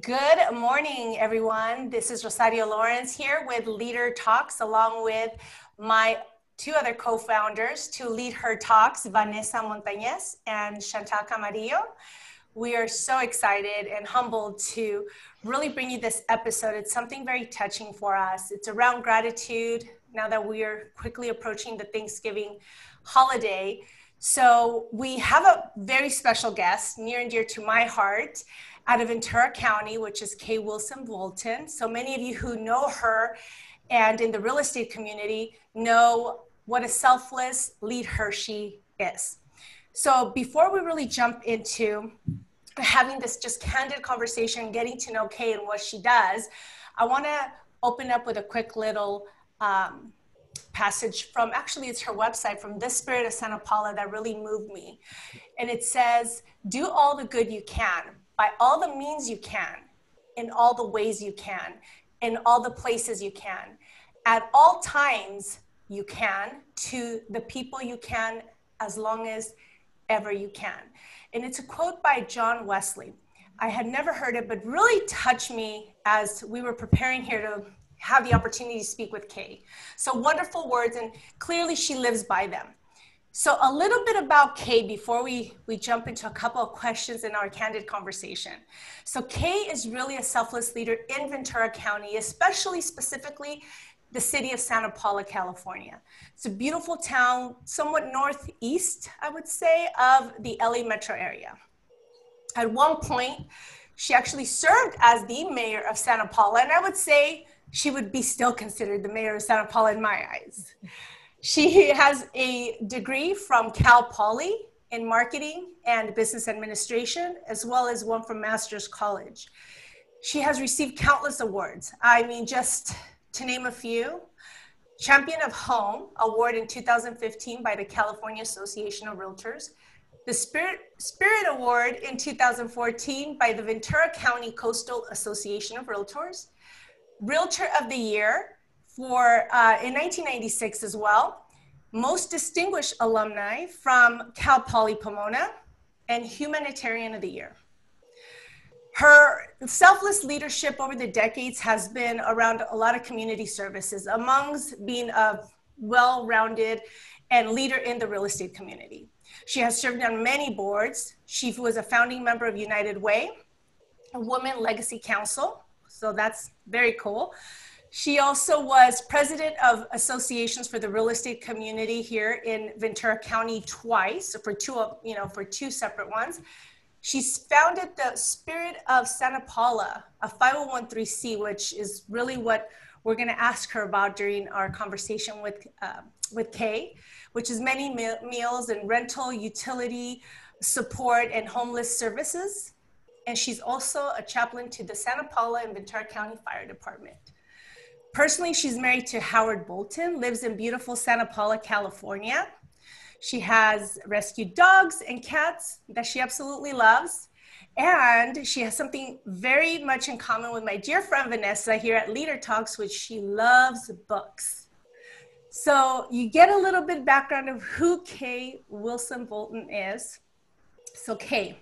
Good morning, everyone. This is Rosario Lawrence here with Leader Talks, along with my two other co-founders to lead her talks, Vanessa Montañez and Chantal Camarillo. We are so excited and humbled to really bring you this episode. It's something very touching for us. It's around gratitude now that we are quickly approaching the Thanksgiving holiday. So we have a very special guest near and dear to my heart out of Ventura County, which is Kay Wilson Bolton. So many of you who know her and in the real estate community know what a selfless leader she is. So before we really jump into having this just candid conversation, getting to know Kay and what she does, I want to open up with a quick little um, passage from actually it's her website from this spirit of santa paula that really moved me and it says do all the good you can by all the means you can, in all the ways you can, in all the places you can, at all times you can, to the people you can, as long as ever you can. And it's a quote by John Wesley. I had never heard it, but really touched me as we were preparing here to have the opportunity to speak with Kay. So wonderful words, and clearly she lives by them. So a little bit about Kay before we, we jump into a couple of questions in our candid conversation. So Kay is really a selfless leader in Ventura County, especially specifically the city of Santa Paula, California. It's a beautiful town, somewhat northeast, I would say, of the LA metro area. At one point, she actually served as the mayor of Santa Paula, and I would say she would be still considered the mayor of Santa Paula in my eyes. She has a degree from Cal Poly in marketing and business administration, as well as one from Master's College. She has received countless awards. I mean, just to name a few Champion of Home Award in 2015 by the California Association of Realtors, the Spirit, Spirit Award in 2014 by the Ventura County Coastal Association of Realtors, Realtor of the Year for uh, in 1996 as well, most distinguished alumni from Cal Poly Pomona, and Humanitarian of the Year. Her selfless leadership over the decades has been around a lot of community services, amongst being a well rounded and leader in the real estate community. She has served on many boards. She was a founding member of United Way, a Women Legacy Council, so that's very cool. She also was president of associations for the real estate community here in Ventura County twice for two, you know, for two separate ones. She's founded the Spirit of Santa Paula, a 501c, which is really what we're going to ask her about during our conversation with uh, with Kay, which is many meals and rental, utility support, and homeless services. And she's also a chaplain to the Santa Paula and Ventura County Fire Department. Personally, she's married to Howard Bolton, lives in beautiful Santa Paula, California. She has rescued dogs and cats that she absolutely loves. And she has something very much in common with my dear friend Vanessa here at Leader Talks, which she loves books. So you get a little bit background of who Kay Wilson Bolton is. So Kay,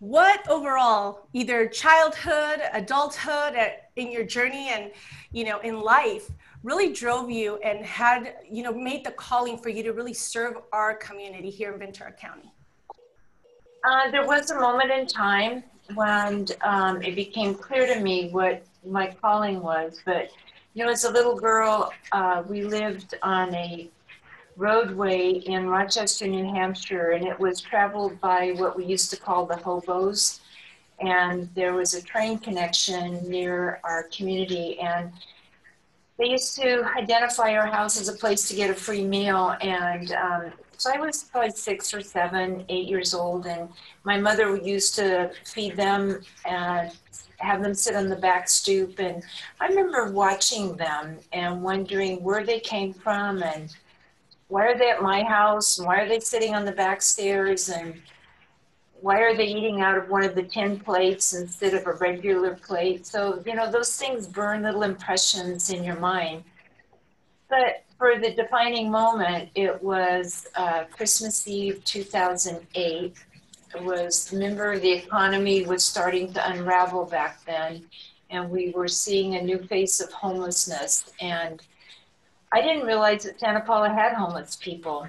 what overall either childhood adulthood in your journey and you know in life really drove you and had you know made the calling for you to really serve our community here in ventura county? Uh, there was a moment in time when um, it became clear to me what my calling was but you know as a little girl uh, we lived on a roadway in Rochester, New Hampshire, and it was traveled by what we used to call the hobos. And there was a train connection near our community, and they used to identify our house as a place to get a free meal. And um, so I was probably six or seven, eight years old, and my mother used to feed them and have them sit on the back stoop. And I remember watching them and wondering where they came from and why are they at my house? And why are they sitting on the back stairs? And why are they eating out of one of the tin plates instead of a regular plate? So, you know, those things burn little impressions in your mind. But for the defining moment, it was uh, Christmas Eve 2008. It was remember the economy was starting to unravel back then, and we were seeing a new face of homelessness. And I didn't realize that Santa Paula had homeless people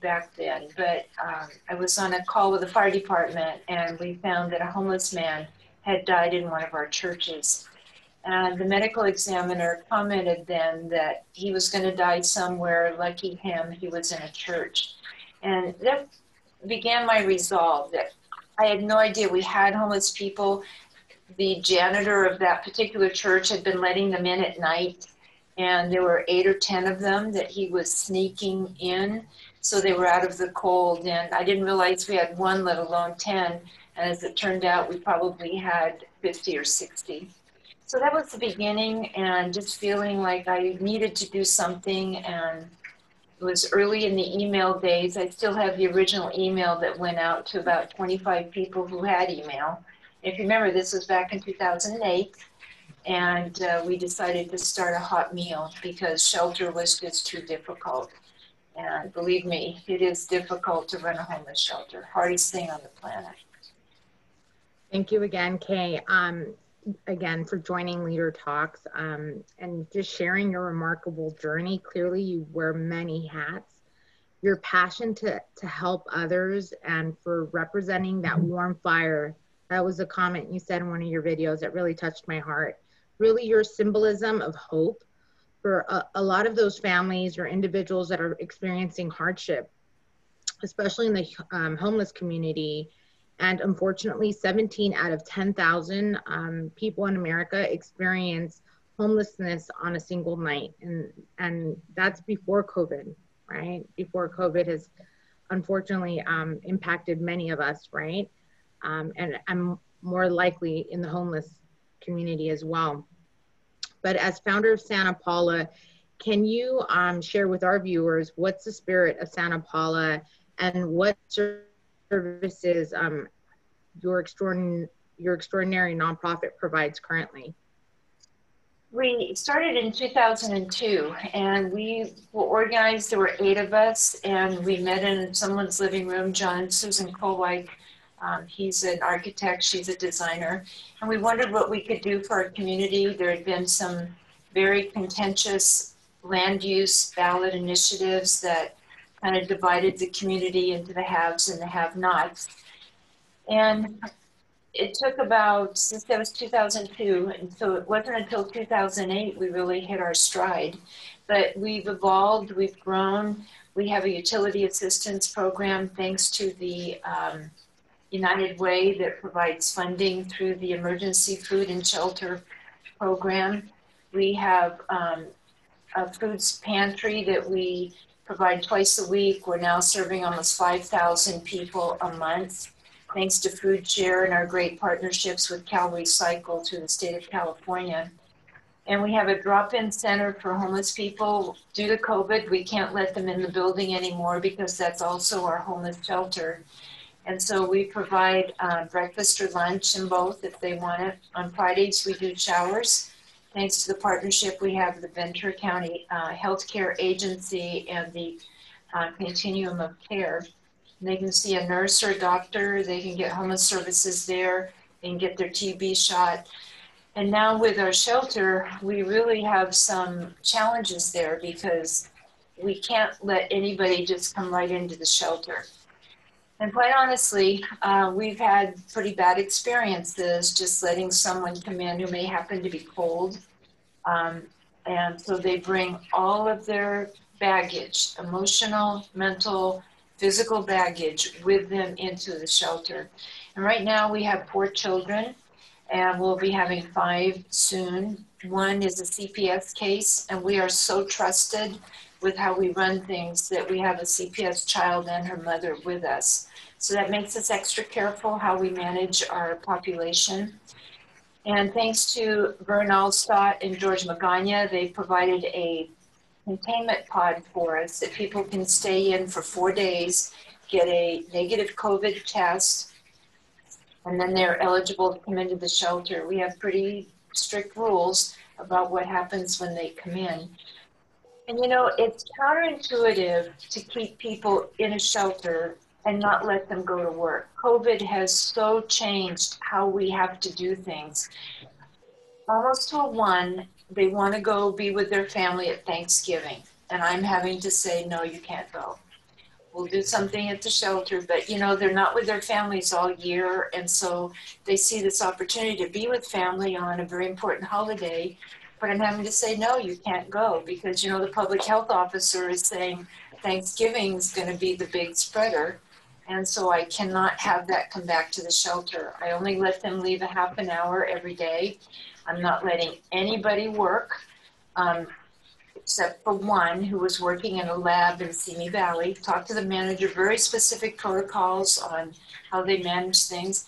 back then, but um, I was on a call with the fire department, and we found that a homeless man had died in one of our churches. And the medical examiner commented then that he was going to die somewhere. Lucky him, he was in a church. And that began my resolve that I had no idea we had homeless people. The janitor of that particular church had been letting them in at night, and there were eight or ten of them that he was sneaking in. So they were out of the cold, and I didn't realize we had one, let alone 10. And as it turned out, we probably had 50 or 60. So that was the beginning, and just feeling like I needed to do something. And it was early in the email days. I still have the original email that went out to about 25 people who had email. If you remember, this was back in 2008 and uh, we decided to start a hot meal because shelter was just too difficult. And believe me, it is difficult to run a homeless shelter, hardest thing on the planet. Thank you again, Kay. Um, again, for joining Leader Talks um, and just sharing your remarkable journey. Clearly, you wear many hats. Your passion to, to help others and for representing that warm fire. That was a comment you said in one of your videos that really touched my heart. Really, your symbolism of hope for a, a lot of those families or individuals that are experiencing hardship, especially in the um, homeless community and unfortunately, 17 out of 10,000 um, people in America experience homelessness on a single night. And, and that's before COVID, right? Before COVID has unfortunately um, impacted many of us, right? Um, and I'm more likely in the homeless community as well. But as founder of Santa Paula, can you um, share with our viewers what's the spirit of Santa Paula and what services um, your, extraordinary, your extraordinary nonprofit provides currently? We started in 2002 and we were organized. There were eight of us and we met in someone's living room. John Susan Kolwijk, um, he's an architect, she's a designer. And we wondered what we could do for our community. There had been some very contentious land use ballot initiatives that kind of divided the community into the haves and the have nots. And it took about, since that was 2002, and so it wasn't until 2008 we really hit our stride. But we've evolved, we've grown. We have a utility assistance program thanks to the um, United Way that provides funding through the Emergency Food and Shelter Program. We have um, a foods pantry that we provide twice a week. We're now serving almost 5,000 people a month thanks to Food Share and our great partnerships with Cal Recycle through the state of California. And we have a drop-in center for homeless people. Due to COVID, we can't let them in the building anymore because that's also our homeless shelter. And so we provide uh, breakfast or lunch in both if they want it. On Fridays, we do showers. Thanks to the partnership we have the Ventura County uh, Healthcare Agency and the uh, Continuum of Care. They can see a nurse or a doctor. They can get homeless services there. Can get their TB shot. And now with our shelter, we really have some challenges there because we can't let anybody just come right into the shelter. And quite honestly, uh, we've had pretty bad experiences just letting someone come in who may happen to be cold. Um, and so they bring all of their baggage emotional, mental, physical baggage with them into the shelter. And right now we have four children, and we'll be having five soon. One is a CPS case, and we are so trusted with how we run things that we have a CPS child and her mother with us. So that makes us extra careful how we manage our population. And thanks to Vern Alstott and George Magana, they provided a containment pod for us that people can stay in for four days, get a negative COVID test, and then they're eligible to come into the shelter. We have pretty strict rules about what happens when they come in. And you know, it's counterintuitive to keep people in a shelter and not let them go to work. COVID has so changed how we have to do things. Almost to a one, they want to go be with their family at Thanksgiving, and I'm having to say, no, you can't go. We'll do something at the shelter, but you know, they're not with their families all year, and so they see this opportunity to be with family on a very important holiday. But I'm having to say, no, you can't go because you know, the public health officer is saying Thanksgiving is going to be the big spreader. And so I cannot have that come back to the shelter. I only let them leave a half an hour every day. I'm not letting anybody work, um, except for one who was working in a lab in Simi Valley. Talked to the manager, very specific protocols on how they manage things.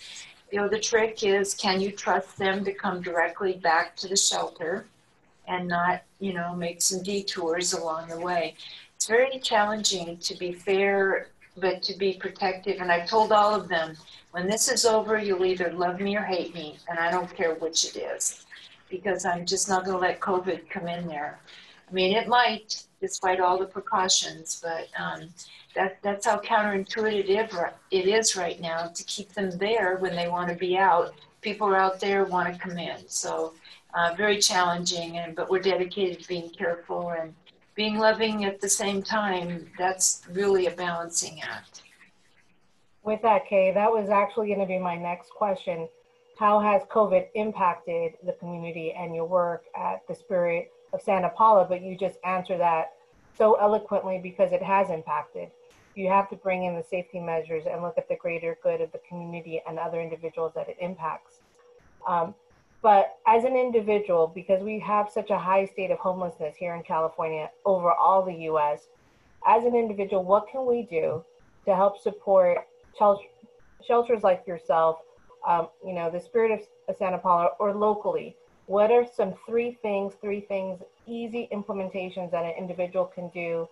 You know, the trick is can you trust them to come directly back to the shelter and not, you know, make some detours along the way? It's very challenging to be fair, but to be protective. And I've told all of them, when this is over, you'll either love me or hate me, and I don't care which it is because I'm just not going to let COVID come in there. I mean, it might, despite all the precautions, but um, that, that's how counterintuitive it is right now to keep them there when they want to be out. People are out there want to come in. So uh, very challenging, and but we're dedicated to being careful and being loving at the same time. That's really a balancing act. With that, Kay, that was actually going to be my next question how has COVID impacted the community and your work at the Spirit of Santa Paula? But you just answered that so eloquently because it has impacted. You have to bring in the safety measures and look at the greater good of the community and other individuals that it impacts. Um, but as an individual, because we have such a high state of homelessness here in California, over all the US, as an individual, what can we do to help support shelters like yourself um, you know, the Spirit of Santa Paula or locally, what are some three things, three things, easy implementations that an individual can do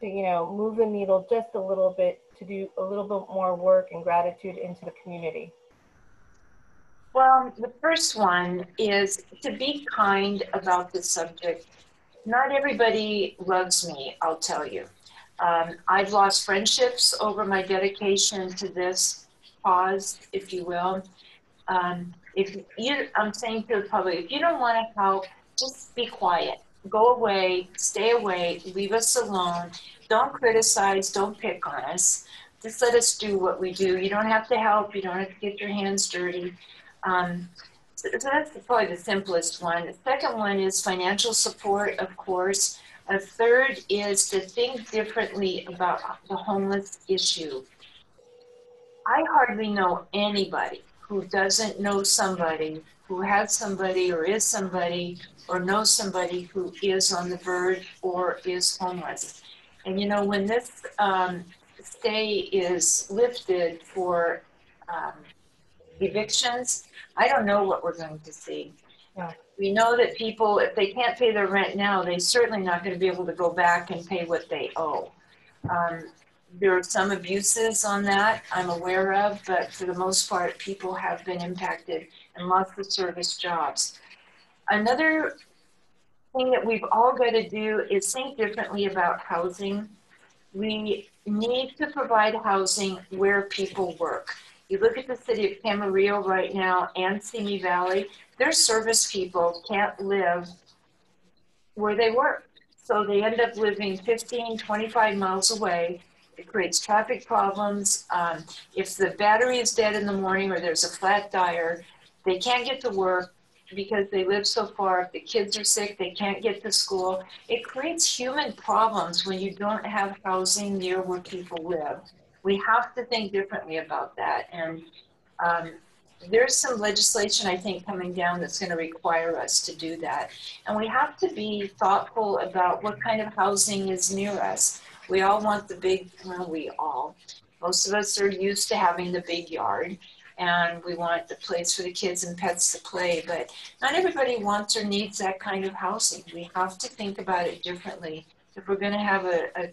to, you know, move the needle just a little bit to do a little bit more work and gratitude into the community? Well, the first one is to be kind about the subject. Not everybody loves me, I'll tell you. Um, I've lost friendships over my dedication to this cause, if you will. Um, if you, I'm saying to the public, if you don't want to help, just be quiet. Go away, stay away, leave us alone. Don't criticize, don't pick on us. Just let us do what we do. You don't have to help, you don't have to get your hands dirty. Um, so, that's probably the simplest one. The second one is financial support, of course. A third is to think differently about the homeless issue. I hardly know anybody who doesn't know somebody who has somebody or is somebody or knows somebody who is on the verge or is homeless. And you know, when this um, stay is lifted for um, evictions, I don't know what we're going to see. Yeah. We know that people, if they can't pay their rent now, they're certainly not going to be able to go back and pay what they owe. Um, there are some abuses on that I'm aware of, but for the most part, people have been impacted and lost the service jobs. Another thing that we've all got to do is think differently about housing. We need to provide housing where people work. You look at the city of Camarillo right now and Simi Valley, their service people can't live where they work. So they end up living 15, 25 miles away it creates traffic problems. Um, if the battery is dead in the morning or there's a flat tire, they can't get to work because they live so far. If the kids are sick, they can't get to school. It creates human problems when you don't have housing near where people live. We have to think differently about that. And um, there's some legislation, I think, coming down that's going to require us to do that. And we have to be thoughtful about what kind of housing is near us. We all want the big, well, we all, most of us are used to having the big yard and we want the place for the kids and pets to play, but not everybody wants or needs that kind of housing. We have to think about it differently if we're going to have a, a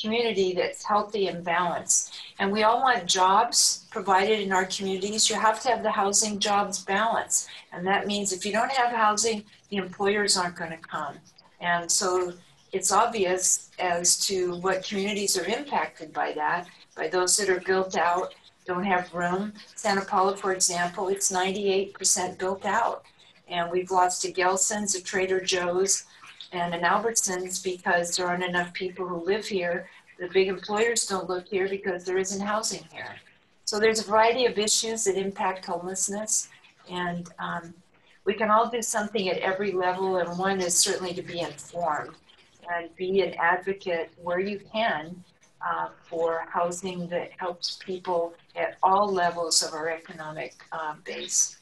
community that's healthy and balanced. And we all want jobs provided in our communities. You have to have the housing jobs balance. And that means if you don't have housing, the employers aren't going to come. And so it's obvious as to what communities are impacted by that. by those that are built out, don't have room. Santa Paula, for example, it's 98% built out. And we've lost a Gelson's, a Trader Joe's, and in Albertsons because there aren't enough people who live here. The big employers don't live here because there isn't housing here. So there's a variety of issues that impact homelessness. And um, we can all do something at every level, and one is certainly to be informed and be an advocate where you can uh, for housing that helps people at all levels of our economic uh, base.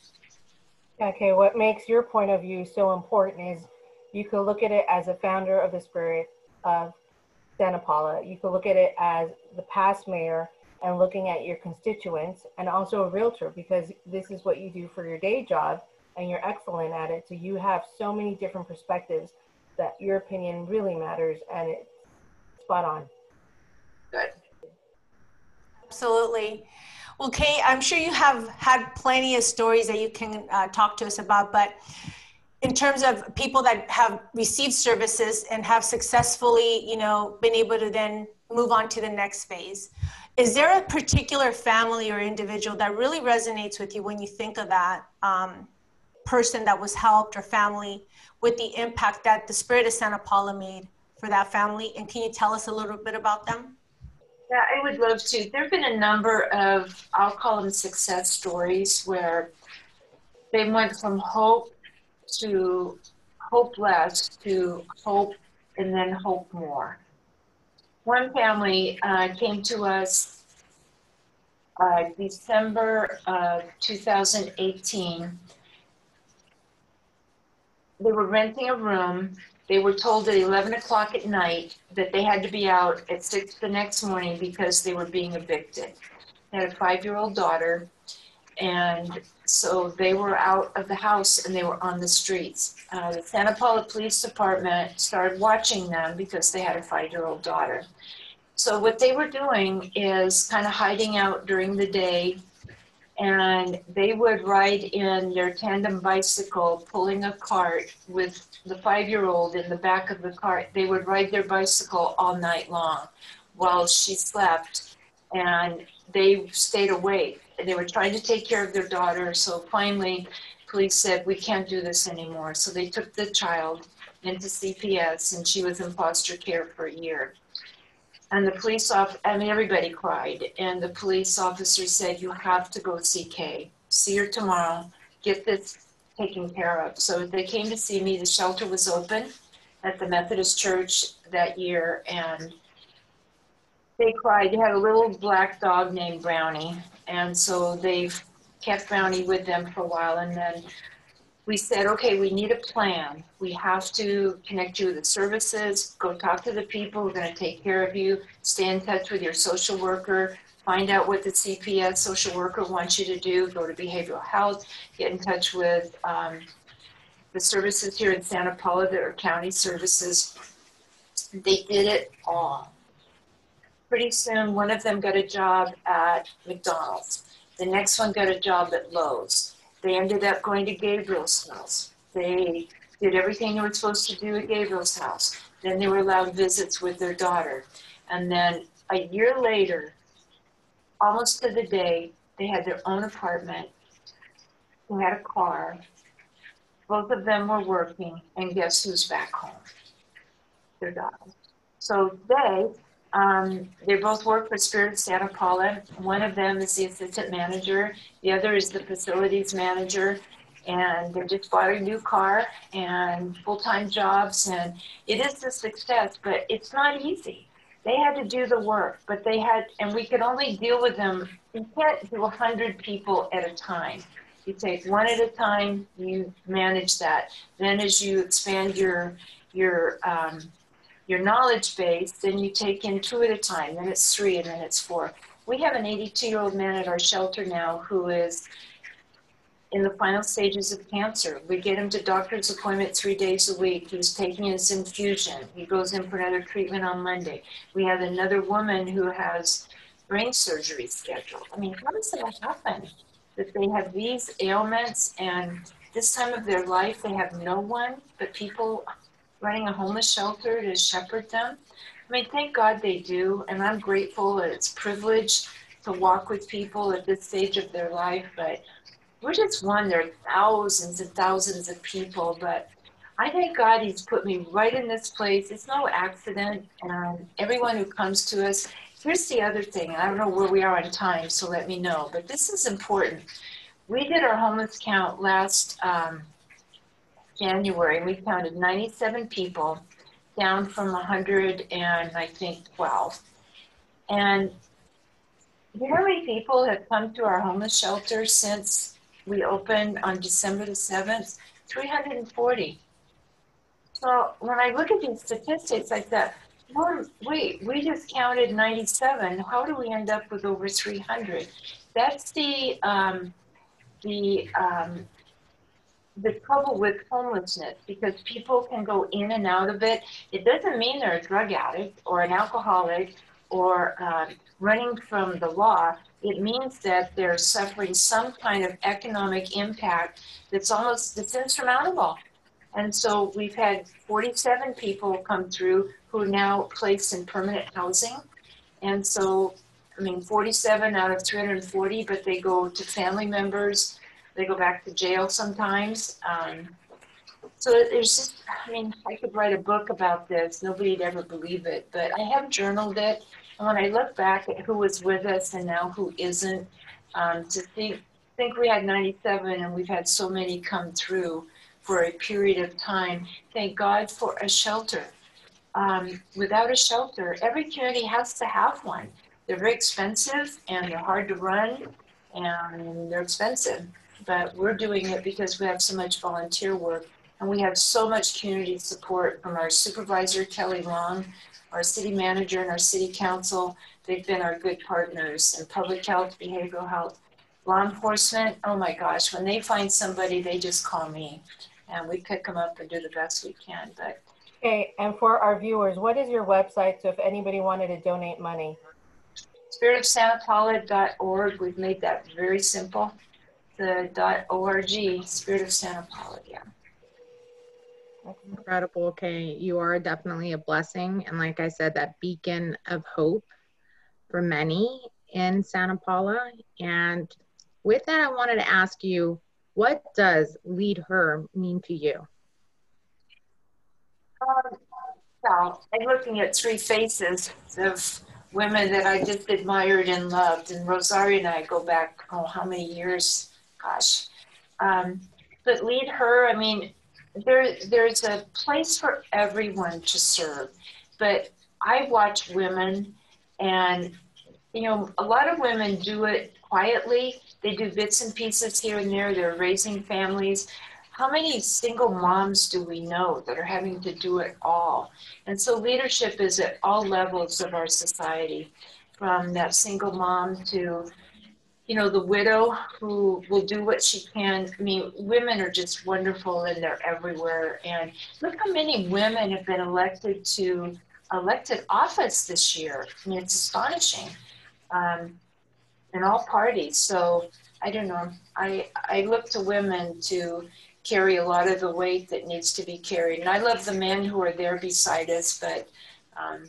Okay, what makes your point of view so important is you could look at it as a founder of the spirit of Santa Paula. You could look at it as the past mayor and looking at your constituents and also a realtor because this is what you do for your day job and you're excellent at it. So you have so many different perspectives that your opinion really matters and it's spot on. Good. Absolutely. Well, Kate, I'm sure you have had plenty of stories that you can uh, talk to us about, but in terms of people that have received services and have successfully, you know, been able to then move on to the next phase, is there a particular family or individual that really resonates with you when you think of that um, person that was helped or family with the impact that the Spirit of Santa Paula made for that family? And can you tell us a little bit about them? Yeah, I would love to. There have been a number of, I'll call them success stories, where they went from hope to hope less to hope and then hope more. One family uh, came to us uh, December of 2018. They were renting a room they were told at 11 o'clock at night that they had to be out at 6 the next morning because they were being evicted. They had a five year old daughter, and so they were out of the house and they were on the streets. Uh, the Santa Paula Police Department started watching them because they had a five year old daughter. So, what they were doing is kind of hiding out during the day and they would ride in their tandem bicycle pulling a cart with the five year old in the back of the cart. They would ride their bicycle all night long while she slept, and they stayed awake. They were trying to take care of their daughter, so finally, police said, We can't do this anymore. So they took the child into CPS, and she was in foster care for a year. And the police off, I mean, everybody cried. And the police officer said, You have to go see Kay. See her tomorrow. Get this taken care of. So they came to see me. The shelter was open at the Methodist Church that year. And they cried. They had a little black dog named Brownie. And so they've kept Brownie with them for a while. And then we said, okay, we need a plan. We have to connect you with the services, go talk to the people who are going to take care of you, stay in touch with your social worker, find out what the CPS social worker wants you to do, go to behavioral health, get in touch with um, the services here in Santa Paula that are county services. They did it all. Pretty soon, one of them got a job at McDonald's. The next one got a job at Lowe's they ended up going to Gabriel's house. They did everything they were supposed to do at Gabriel's house. Then they were allowed visits with their daughter. And then a year later, almost to the day, they had their own apartment. They had a car. Both of them were working, and guess who's back home? Their daughter. So they um, they both work for Spirit Santa Paula. One of them is the assistant manager, the other is the facilities manager. And they just bought a new car and full time jobs. And it is a success, but it's not easy. They had to do the work, but they had, and we could only deal with them. You can't do 100 people at a time. You take one at a time, you manage that. Then as you expand your, your, um, your knowledge base, then you take in two at a time, then it's three, and then it's four. We have an 82 year old man at our shelter now who is in the final stages of cancer. We get him to doctor's appointment three days a week. He's taking his infusion. He goes in for another treatment on Monday. We have another woman who has brain surgery scheduled. I mean, how does that happen? That they have these ailments and this time of their life they have no one but people running a homeless shelter to shepherd them. I mean, thank God they do, and I'm grateful. It's privilege to walk with people at this stage of their life, but we're just one. There are thousands and thousands of people, but I thank God He's put me right in this place. It's no accident, and everyone who comes to us. Here's the other thing, I don't know where we are on time, so let me know. But this is important. We did our homeless count last um, January, we counted 97 people, down from 100 and I think 12. And you know how many people have come to our homeless shelter since we opened on December the 7th? 340. So when I look at these statistics, I thought, well, wait, we just counted 97. How do we end up with over 300? That's the um, the um, the trouble with homelessness because people can go in and out of it. It doesn't mean they're a drug addict or an alcoholic or um, running from the law. It means that they're suffering some kind of economic impact that's almost that's insurmountable. And so we've had 47 people come through who are now placed in permanent housing. And so, I mean, 47 out of 340, but they go to family members they go back to jail sometimes. Um, so there's just, I mean, I could write a book about this. Nobody'd ever believe it, but I have journaled it. And when I look back at who was with us and now who isn't, um, to think, think we had 97 and we've had so many come through for a period of time. Thank God for a shelter. Um, without a shelter, every community has to have one. They're very expensive and they're hard to run and they're expensive but we're doing it because we have so much volunteer work and we have so much community support from our supervisor, Kelly Long, our city manager, and our city council. They've been our good partners in public health, behavioral health, law enforcement. Oh my gosh, when they find somebody, they just call me and we pick them up and do the best we can. But Okay, and for our viewers, what is your website? So if anybody wanted to donate money, spiritofsantapaula.org. We've made that very simple the .org, Spirit of Santa Paula, yeah. Incredible. Okay, you are definitely a blessing. And like I said, that beacon of hope for many in Santa Paula. And with that, I wanted to ask you, what does lead her mean to you? Um, well, I'm looking at three faces of women that I just admired and loved. And Rosario and I go back, oh, how many years? Gosh. Um, but lead her, I mean, there, there's a place for everyone to serve. But I watch women, and, you know, a lot of women do it quietly. They do bits and pieces here and there. They're raising families. How many single moms do we know that are having to do it all? And so leadership is at all levels of our society, from that single mom to you know, the widow who will do what she can. I mean, women are just wonderful and they're everywhere. And look how many women have been elected to elected office this year. I mean, it's astonishing um, in all parties. So I don't know. I, I look to women to carry a lot of the weight that needs to be carried. And I love the men who are there beside us, but um,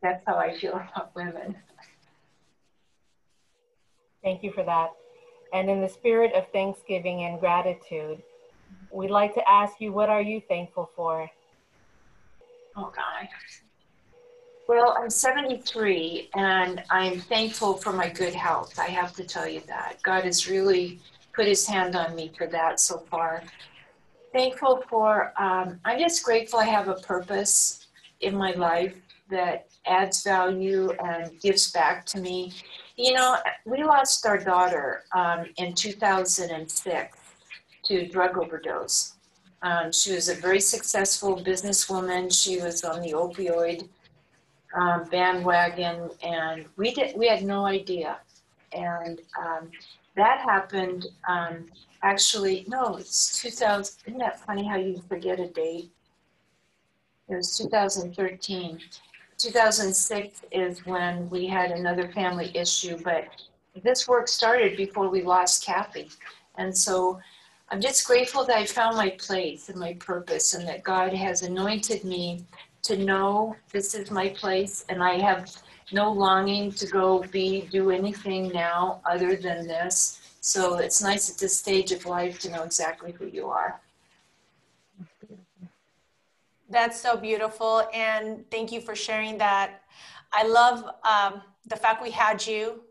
that's how I feel about women. Thank you for that. And in the spirit of thanksgiving and gratitude, we'd like to ask you, what are you thankful for? Oh, God. Well, I'm 73 and I'm thankful for my good health. I have to tell you that. God has really put his hand on me for that so far. Thankful for, um, I'm just grateful I have a purpose in my life that adds value and gives back to me. You know, we lost our daughter um, in 2006 to drug overdose. Um, she was a very successful businesswoman. She was on the opioid um, bandwagon, and we did we had no idea. And um, that happened um, actually. No, it's 2000. Isn't that funny how you forget a date? It was 2013. 2006 is when we had another family issue, but this work started before we lost Kathy. And so I'm just grateful that I found my place and my purpose and that God has anointed me to know this is my place and I have no longing to go be do anything now other than this. So it's nice at this stage of life to know exactly who you are. That's so beautiful. And thank you for sharing that. I love um, the fact we had you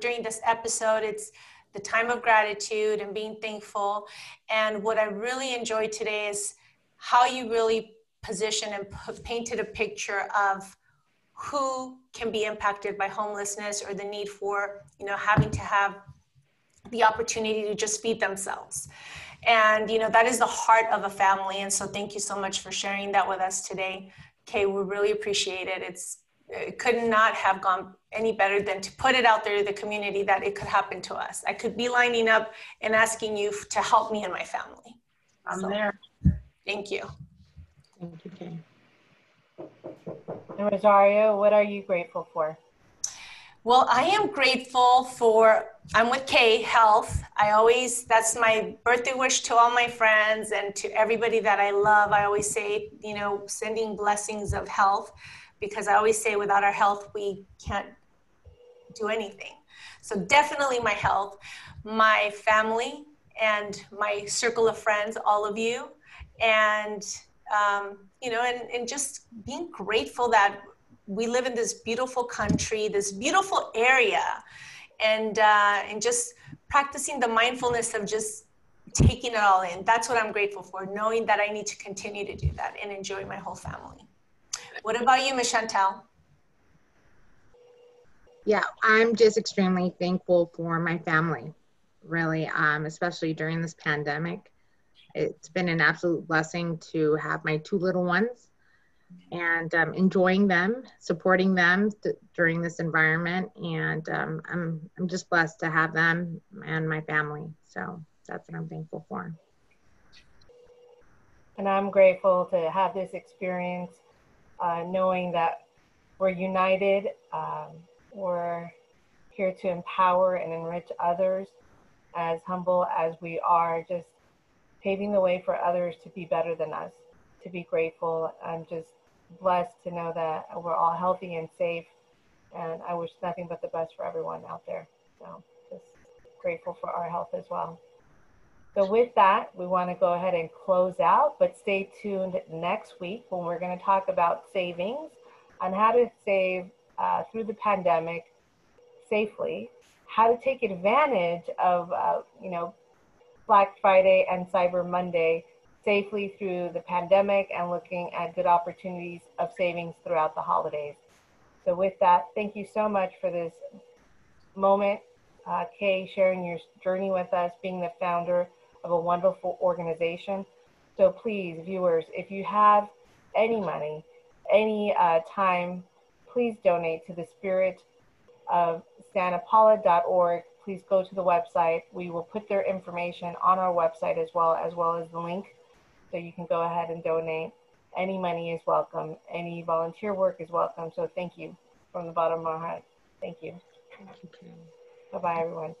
during this episode. It's the time of gratitude and being thankful. And what I really enjoyed today is how you really positioned and p- painted a picture of who can be impacted by homelessness or the need for, you know, having to have the opportunity to just feed themselves. And, you know, that is the heart of a family. And so thank you so much for sharing that with us today. Kay, we really appreciate it. It's, it could not have gone any better than to put it out there to the community that it could happen to us. I could be lining up and asking you to help me and my family. I'm so, there. Thank you. Thank you, Kay. And Rosario, what are you grateful for? Well, I am grateful for, I'm with Kay Health. I always, that's my birthday wish to all my friends and to everybody that I love. I always say, you know, sending blessings of health because I always say without our health, we can't do anything. So definitely my health, my family, and my circle of friends, all of you. And um, you know, and, and just being grateful that we live in this beautiful country, this beautiful area, and uh, and just practicing the mindfulness of just taking it all in. That's what I'm grateful for, knowing that I need to continue to do that and enjoy my whole family. What about you, Miss Chantel? Yeah, I'm just extremely thankful for my family, really, um, especially during this pandemic it's been an absolute blessing to have my two little ones and um, enjoying them, supporting them th- during this environment. And um, I'm, I'm just blessed to have them and my family. So that's what I'm thankful for. And I'm grateful to have this experience, uh, knowing that we're united, um, we're here to empower and enrich others, as humble as we are, just paving the way for others to be better than us, to be grateful. I'm just blessed to know that we're all healthy and safe. And I wish nothing but the best for everyone out there. So just grateful for our health as well. So with that, we want to go ahead and close out, but stay tuned next week when we're going to talk about savings on how to save uh, through the pandemic safely, how to take advantage of, uh, you know, Black Friday and Cyber Monday safely through the pandemic and looking at good opportunities of savings throughout the holidays. So with that, thank you so much for this moment. Uh, Kay sharing your journey with us, being the founder of a wonderful organization. So please, viewers, if you have any money, any uh, time, please donate to the spirit of santapaula.org please go to the website. We will put their information on our website as well, as well as the link. So you can go ahead and donate. Any money is welcome. Any volunteer work is welcome. So thank you from the bottom of my heart. Thank you. Thank you. Bye bye, everyone.